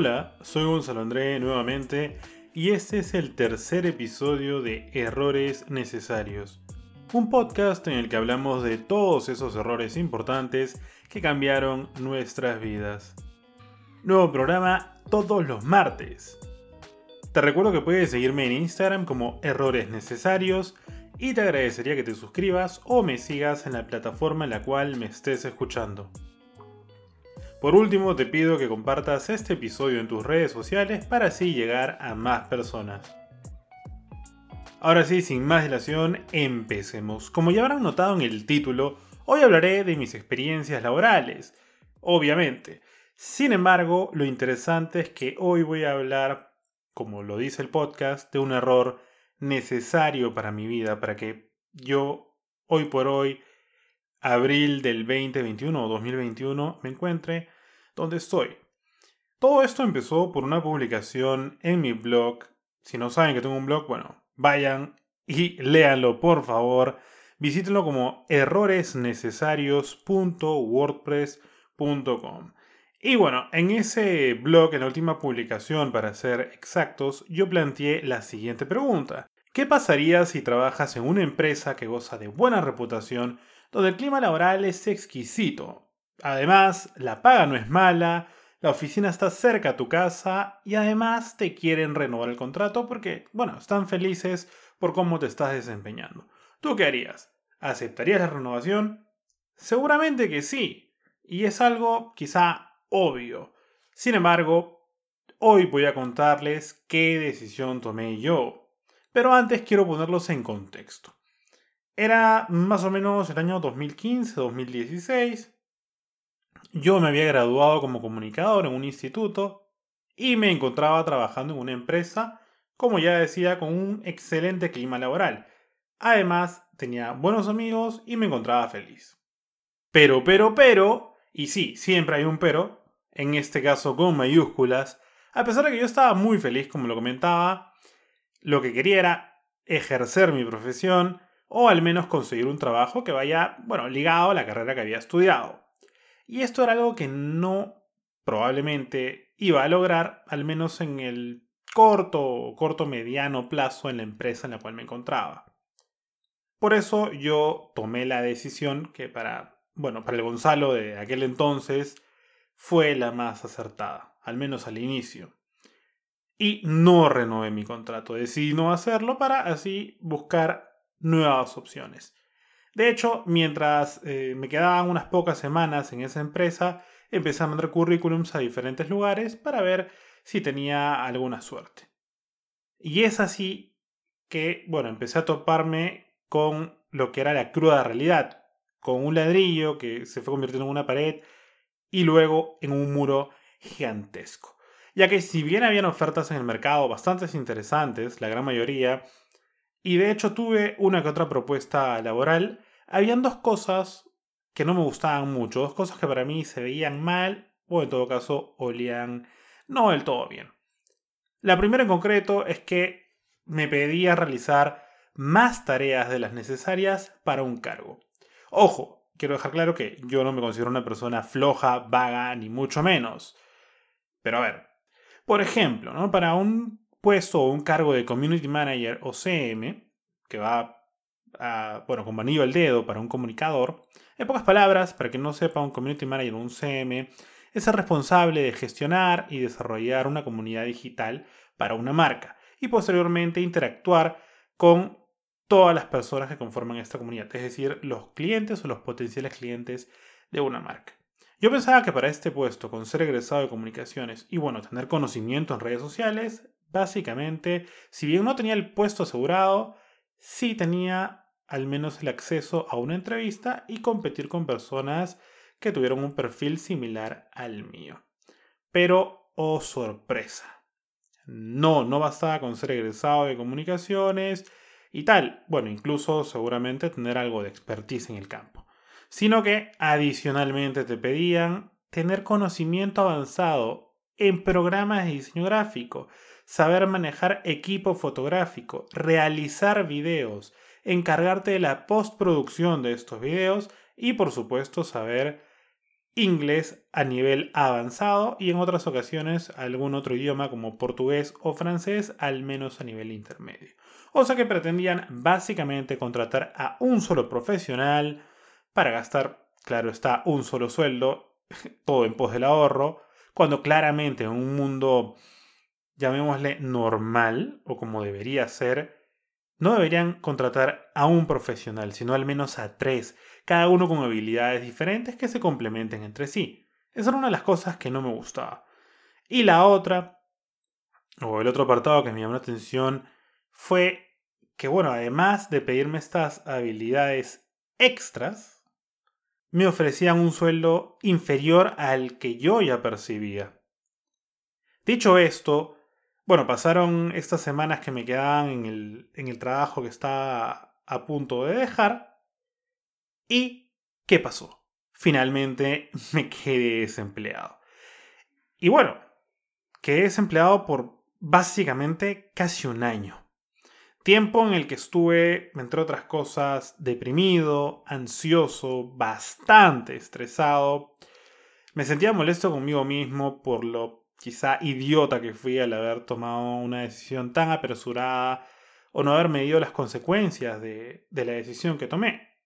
Hola, soy Gonzalo André nuevamente y este es el tercer episodio de Errores Necesarios, un podcast en el que hablamos de todos esos errores importantes que cambiaron nuestras vidas. Nuevo programa todos los martes. Te recuerdo que puedes seguirme en Instagram como Errores Necesarios y te agradecería que te suscribas o me sigas en la plataforma en la cual me estés escuchando. Por último, te pido que compartas este episodio en tus redes sociales para así llegar a más personas. Ahora sí, sin más dilación, empecemos. Como ya habrán notado en el título, hoy hablaré de mis experiencias laborales, obviamente. Sin embargo, lo interesante es que hoy voy a hablar, como lo dice el podcast, de un error necesario para mi vida, para que yo, hoy por hoy, abril del 2021 o 2021 me encuentre donde estoy. Todo esto empezó por una publicación en mi blog. Si no saben que tengo un blog, bueno, vayan y léanlo por favor. Visítenlo como erroresnecesarios.wordpress.com. Y bueno, en ese blog, en la última publicación para ser exactos, yo planteé la siguiente pregunta. ¿Qué pasaría si trabajas en una empresa que goza de buena reputación, donde el clima laboral es exquisito. Además, la paga no es mala, la oficina está cerca a tu casa y además te quieren renovar el contrato porque, bueno, están felices por cómo te estás desempeñando. ¿Tú qué harías? ¿Aceptarías la renovación? Seguramente que sí, y es algo quizá obvio. Sin embargo, hoy voy a contarles qué decisión tomé yo. Pero antes quiero ponerlos en contexto. Era más o menos el año 2015-2016. Yo me había graduado como comunicador en un instituto y me encontraba trabajando en una empresa, como ya decía, con un excelente clima laboral. Además, tenía buenos amigos y me encontraba feliz. Pero, pero, pero, y sí, siempre hay un pero, en este caso con mayúsculas, a pesar de que yo estaba muy feliz, como lo comentaba, lo que quería era ejercer mi profesión, o al menos conseguir un trabajo que vaya, bueno, ligado a la carrera que había estudiado. Y esto era algo que no probablemente iba a lograr, al menos en el corto o corto mediano plazo en la empresa en la cual me encontraba. Por eso yo tomé la decisión que para, bueno, para el Gonzalo de aquel entonces fue la más acertada, al menos al inicio. Y no renové mi contrato, decidí no hacerlo para así buscar nuevas opciones. De hecho, mientras eh, me quedaban unas pocas semanas en esa empresa, empecé a mandar currículums a diferentes lugares para ver si tenía alguna suerte. Y es así que, bueno, empecé a toparme con lo que era la cruda realidad, con un ladrillo que se fue convirtiendo en una pared y luego en un muro gigantesco. Ya que si bien habían ofertas en el mercado bastante interesantes, la gran mayoría y de hecho tuve una que otra propuesta laboral. Habían dos cosas que no me gustaban mucho, dos cosas que para mí se veían mal o en todo caso olían no del todo bien. La primera en concreto es que me pedía realizar más tareas de las necesarias para un cargo. Ojo, quiero dejar claro que yo no me considero una persona floja, vaga, ni mucho menos. Pero a ver, por ejemplo, ¿no? para un puesto o un cargo de Community Manager o CM, que va bueno, como anillo al dedo para un comunicador, en pocas palabras, para que no sepa, un Community Manager o un CM es el responsable de gestionar y desarrollar una comunidad digital para una marca y posteriormente interactuar con todas las personas que conforman esta comunidad, es decir, los clientes o los potenciales clientes de una marca. Yo pensaba que para este puesto, con ser egresado de comunicaciones y bueno, tener conocimiento en redes sociales, básicamente, si bien no tenía el puesto asegurado, sí tenía al menos el acceso a una entrevista y competir con personas que tuvieron un perfil similar al mío. Pero, oh sorpresa, no, no bastaba con ser egresado de comunicaciones y tal, bueno, incluso seguramente tener algo de expertise en el campo, sino que adicionalmente te pedían tener conocimiento avanzado en programas de diseño gráfico, saber manejar equipo fotográfico, realizar videos, encargarte de la postproducción de estos videos y por supuesto saber inglés a nivel avanzado y en otras ocasiones algún otro idioma como portugués o francés al menos a nivel intermedio. O sea que pretendían básicamente contratar a un solo profesional para gastar, claro está, un solo sueldo, todo en pos del ahorro, cuando claramente en un mundo, llamémosle normal, o como debería ser, no deberían contratar a un profesional, sino al menos a tres, cada uno con habilidades diferentes que se complementen entre sí. Esa era una de las cosas que no me gustaba. Y la otra, o el otro apartado que me llamó la atención, fue que, bueno, además de pedirme estas habilidades extras, me ofrecían un sueldo inferior al que yo ya percibía. Dicho esto, bueno, pasaron estas semanas que me quedaban en el, en el trabajo que estaba a punto de dejar. ¿Y qué pasó? Finalmente me quedé desempleado. Y bueno, quedé desempleado por básicamente casi un año. Tiempo en el que estuve, entre otras cosas, deprimido, ansioso, bastante estresado. Me sentía molesto conmigo mismo por lo quizá idiota que fui al haber tomado una decisión tan apresurada o no haber medido las consecuencias de, la decisión que tomé.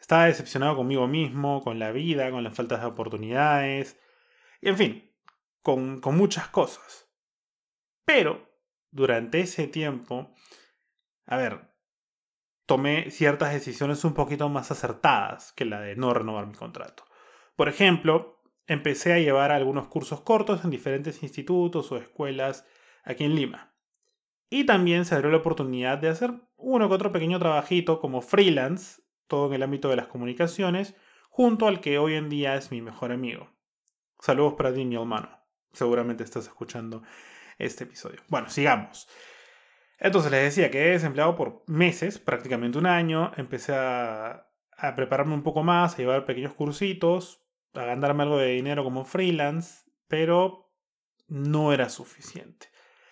Estaba decepcionado conmigo mismo, con la vida, con las faltas de oportunidades, y en fin, con, con muchas cosas. Pero, durante ese tiempo, a ver, tomé ciertas decisiones un poquito más acertadas que la de no renovar mi contrato. Por ejemplo, empecé a llevar algunos cursos cortos en diferentes institutos o escuelas aquí en Lima. Y también se abrió la oportunidad de hacer uno que otro pequeño trabajito como freelance, todo en el ámbito de las comunicaciones, junto al que hoy en día es mi mejor amigo. Saludos para ti, mi hermano. Seguramente estás escuchando este episodio. Bueno, sigamos. Entonces les decía que he desempleado por meses, prácticamente un año. Empecé a, a prepararme un poco más, a llevar pequeños cursitos, a ganarme algo de dinero como freelance, pero no era suficiente.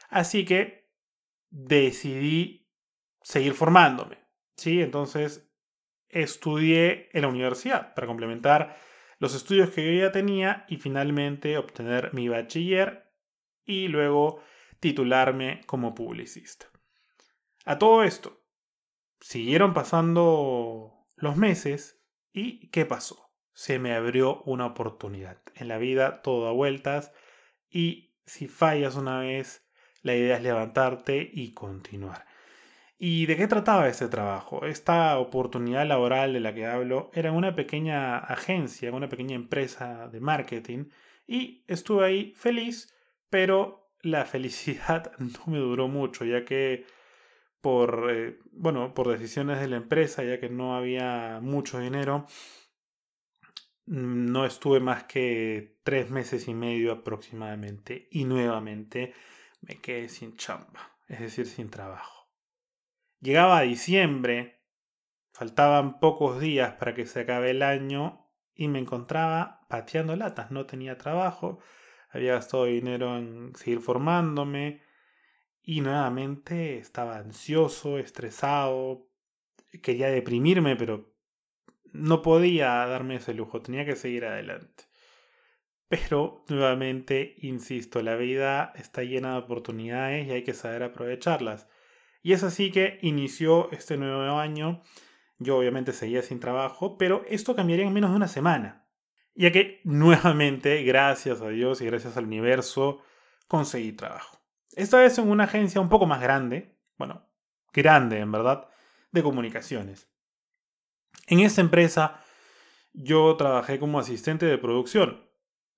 Así que decidí seguir formándome. ¿sí? Entonces estudié en la universidad para complementar los estudios que yo ya tenía y finalmente obtener mi bachiller y luego titularme como publicista. A todo esto, siguieron pasando los meses y ¿qué pasó? Se me abrió una oportunidad. En la vida todo da vueltas y si fallas una vez, la idea es levantarte y continuar. ¿Y de qué trataba este trabajo? Esta oportunidad laboral de la que hablo era una pequeña agencia, una pequeña empresa de marketing y estuve ahí feliz, pero la felicidad no me duró mucho, ya que por, eh, bueno, por decisiones de la empresa, ya que no había mucho dinero, no estuve más que tres meses y medio aproximadamente y nuevamente me quedé sin chamba, es decir, sin trabajo. Llegaba a diciembre, faltaban pocos días para que se acabe el año y me encontraba pateando latas, no tenía trabajo, había gastado dinero en seguir formándome y nuevamente estaba ansioso, estresado, quería deprimirme, pero no podía darme ese lujo, tenía que seguir adelante. Pero, nuevamente, insisto, la vida está llena de oportunidades y hay que saber aprovecharlas. Y es así que inició este nuevo año. Yo obviamente seguía sin trabajo, pero esto cambiaría en menos de una semana. Ya que nuevamente, gracias a Dios y gracias al universo, conseguí trabajo. Esta vez en una agencia un poco más grande, bueno, grande en verdad, de comunicaciones. En esta empresa yo trabajé como asistente de producción.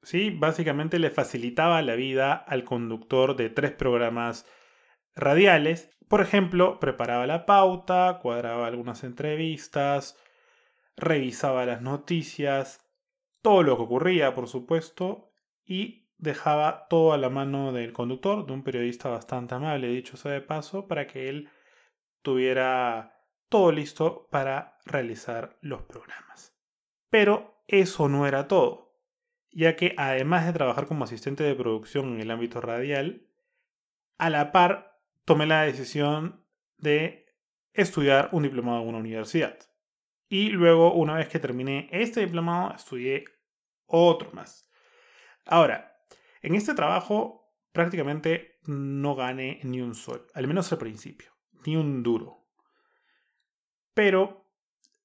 ¿sí? Básicamente le facilitaba la vida al conductor de tres programas radiales. Por ejemplo, preparaba la pauta, cuadraba algunas entrevistas, revisaba las noticias, todo lo que ocurría, por supuesto, y dejaba todo a la mano del conductor, de un periodista bastante amable, dicho sea de paso, para que él tuviera todo listo para realizar los programas. Pero eso no era todo, ya que además de trabajar como asistente de producción en el ámbito radial, a la par tomé la decisión de estudiar un diplomado en una universidad. Y luego, una vez que terminé este diplomado, estudié otro más. Ahora, en este trabajo prácticamente no gané ni un sol, al menos al principio, ni un duro. Pero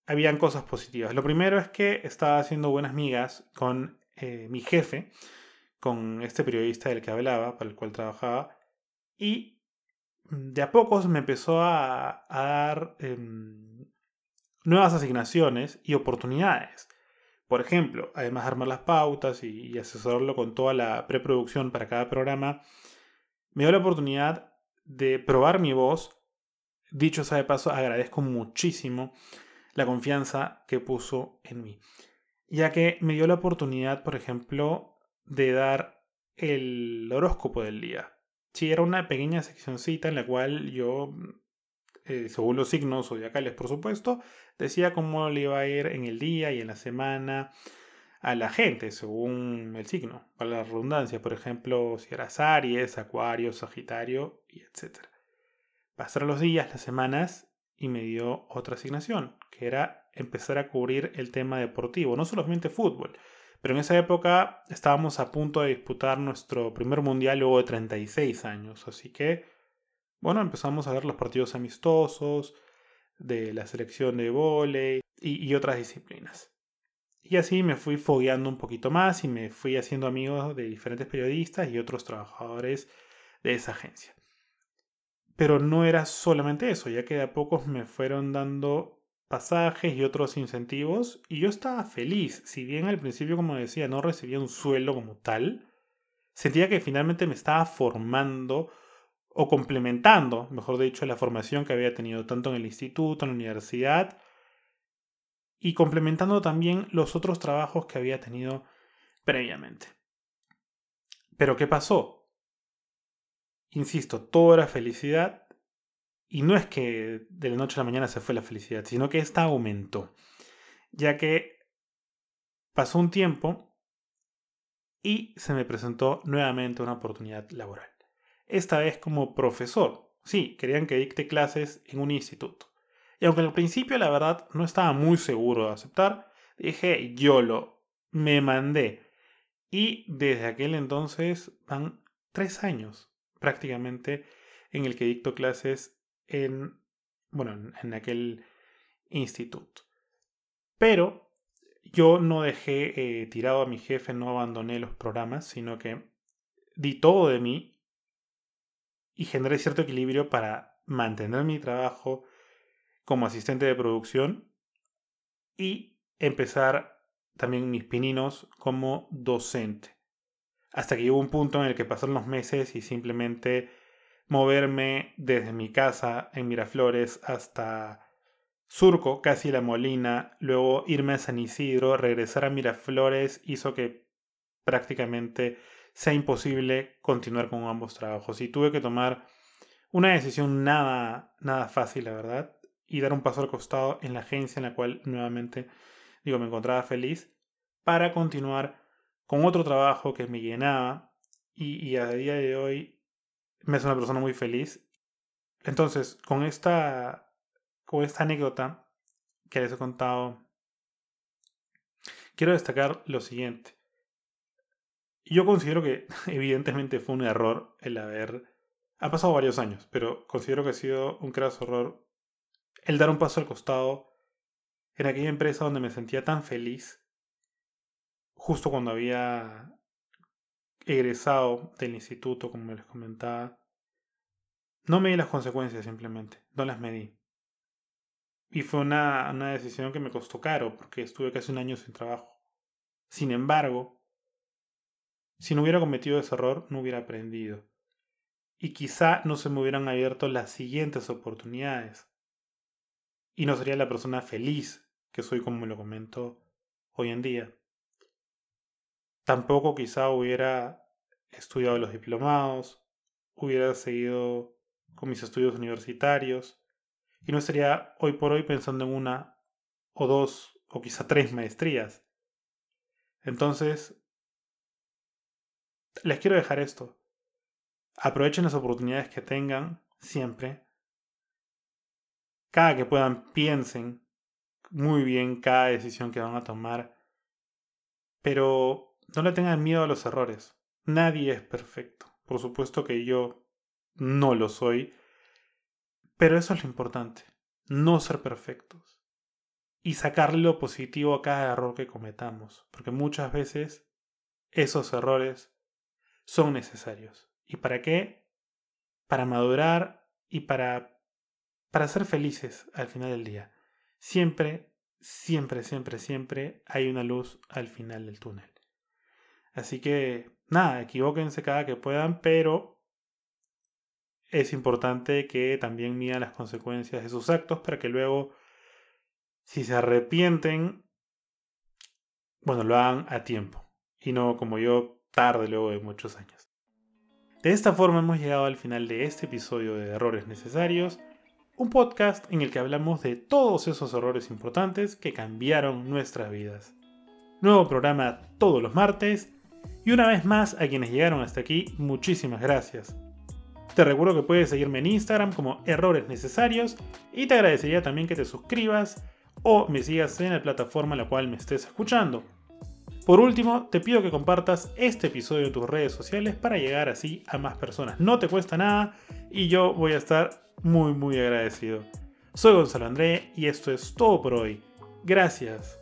habían cosas positivas. Lo primero es que estaba haciendo buenas migas con eh, mi jefe, con este periodista del que hablaba, para el cual trabajaba, y de a pocos me empezó a, dar em, nuevas asignaciones y oportunidades. Por ejemplo, además de armar las pautas y, asesorarlo con toda la preproducción para cada programa, me dio la oportunidad de probar mi voz. Dicho sea de paso, agradezco muchísimo la confianza que puso en mí. Ya que me dio la oportunidad, por ejemplo, de dar el horóscopo del día. Sí, era una pequeña seccioncita en la cual yo, eh, según los signos zodiacales, por supuesto, decía cómo le iba a ir en el día y en la semana a la gente, según el signo, para la redundancia, por ejemplo, si era Aries, Acuario, Sagitario, etc. Pasaron los días, las semanas, y me dio otra asignación, que era empezar a cubrir el tema deportivo, no solamente fútbol. Pero en esa época estábamos a punto de disputar nuestro primer mundial luego de 36 años. Así que, bueno, empezamos a ver los partidos amistosos de la selección de vóley y, y otras disciplinas. Y así me fui fogueando un poquito más y me fui haciendo amigos de diferentes periodistas y otros trabajadores de esa agencia. Pero no era solamente eso, ya que de a pocos me fueron dando pasajes y otros incentivos y yo estaba feliz. Si bien al principio, como decía, no recibía un sueldo como tal, sentía que finalmente me estaba formando o complementando, mejor dicho, la formación que había tenido tanto en el instituto, en la universidad, y complementando también los otros trabajos que había tenido previamente. Pero ¿qué pasó? Insisto, todo era felicidad. Y no es que de la noche a la mañana se fue la felicidad, sino que esta aumentó. Ya que pasó un tiempo y se me presentó nuevamente una oportunidad laboral. Esta vez como profesor. Sí, querían que dicte clases en un instituto. Y aunque al principio la verdad no estaba muy seguro de aceptar, dije yo lo, me mandé. Y desde aquel entonces van tres años prácticamente en el que dicto clases en, bueno, en aquel instituto. Pero yo no dejé eh, tirado a mi jefe, no abandoné los programas, sino que di todo de mí y generé cierto equilibrio para mantener mi trabajo como asistente de producción y empezar también mis pininos como docente. Hasta que llegó un punto en el que pasaron los meses y simplemente moverme desde mi casa en Miraflores hasta Surco, casi La Molina, luego irme a San Isidro, regresar a Miraflores hizo que prácticamente sea imposible continuar con ambos trabajos. Y tuve que tomar una decisión nada nada fácil, la verdad, y dar un paso al costado en la agencia en la cual nuevamente digo me encontraba feliz para continuar con otro trabajo que me llenaba y, a día de hoy me hace una persona muy feliz. Entonces, con esta, con esta anécdota que les he contado, quiero destacar lo siguiente. Yo considero que evidentemente fue un error el haber... Ha pasado varios años, pero considero que ha sido un craso error el dar un paso al costado en aquella empresa donde me sentía tan feliz justo cuando había egresado del instituto, como les comentaba, no me di las consecuencias simplemente, no las medí. Y fue una, una decisión que me costó caro, porque estuve casi un año sin trabajo. Sin embargo, si no hubiera cometido ese error, no hubiera aprendido. Y quizá no se me hubieran abierto las siguientes oportunidades. Y no sería la persona feliz que soy como lo comento hoy en día. Tampoco quizá hubiera estudiado los diplomados, hubiera seguido con mis estudios universitarios y no estaría hoy por hoy pensando en una o dos o quizá tres maestrías. Entonces, les quiero dejar esto. Aprovechen las oportunidades que tengan siempre. Cada que puedan, piensen muy bien cada decisión que van a tomar Pero no le tengan miedo a los errores. Nadie es perfecto. Por supuesto que yo no lo soy. Pero eso es lo importante. No ser perfectos. Y sacarle lo positivo a cada error que cometamos. Porque muchas veces esos errores son necesarios. ¿Y para qué? Para madurar y para, para ser felices al final del día. Siempre, siempre, siempre, siempre hay una luz al final del túnel. Así que, nada, equivóquense cada que puedan, pero es importante que también midan las consecuencias de sus actos para que luego, si se arrepienten, bueno, lo hagan a tiempo y no como yo tarde luego de muchos años. De esta forma hemos llegado al final de este episodio de Errores Necesarios, un podcast en el que hablamos de todos esos errores importantes que cambiaron nuestras vidas. Nuevo programa todos los martes y una vez más a quienes llegaron hasta aquí, muchísimas gracias. Te recuerdo que puedes seguirme en Instagram como Errores Necesarios y te agradecería también que te suscribas o me sigas en la plataforma en la cual me estés escuchando. Por último, te pido que compartas este episodio en tus redes sociales para llegar así a más personas. No te cuesta nada y yo voy a estar muy muy agradecido. Soy Gonzalo André y esto es todo por hoy. Gracias.